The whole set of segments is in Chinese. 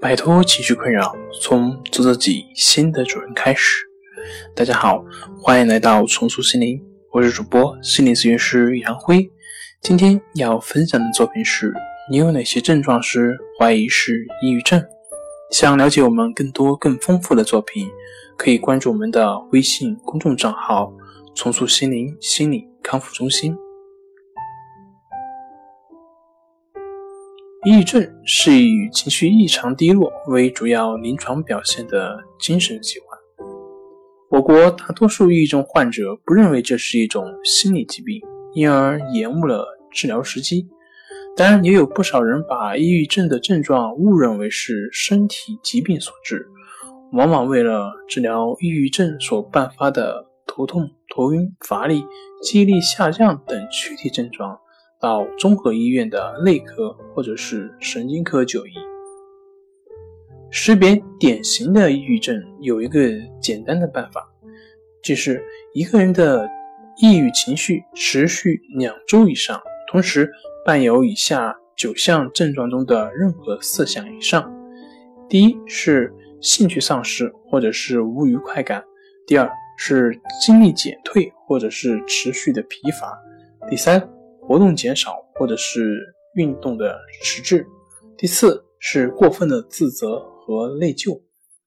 摆脱情绪困扰，从做自己新的主人开始。大家好，欢迎来到重塑心灵，我是主播心理咨询师杨辉。今天要分享的作品是：你有哪些症状时怀疑是抑郁症？想了解我们更多更丰富的作品，可以关注我们的微信公众账号“重塑心灵心理康复中心”。抑郁症是以情绪异常低落为主要临床表现的精神疾患。我国大多数抑郁症患者不认为这是一种心理疾病，因而延误了治疗时机。当然，也有不少人把抑郁症的症状误认为是身体疾病所致，往往为了治疗抑郁症所伴发的头痛、头晕、乏力、记忆力下降等躯体症状。到综合医院的内科或者是神经科就医。识别典型的抑郁症有一个简单的办法，就是一个人的抑郁情绪持续两周以上，同时伴有以下九项症状中的任何四项以上：第一是兴趣丧失或者是无愉快感；第二是精力减退或者是持续的疲乏；第三。活动减少，或者是运动的迟滞。第四是过分的自责和内疚。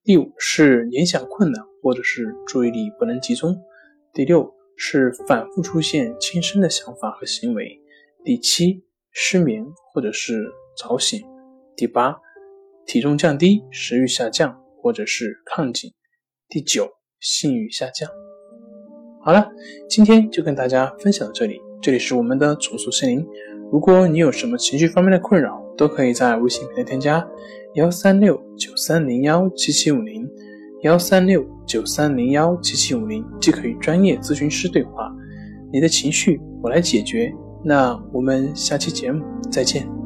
第五是联想困难，或者是注意力不能集中。第六是反复出现轻生的想法和行为。第七失眠或者是早醒。第八体重降低，食欲下降或者是亢进。第九性欲下降。好了，今天就跟大家分享到这里。这里是我们的重塑心灵。如果你有什么情绪方面的困扰，都可以在微信平台添加幺三六九三零幺七七五零幺三六九三零幺七七五零，即可与专业咨询师对话。你的情绪我来解决。那我们下期节目再见。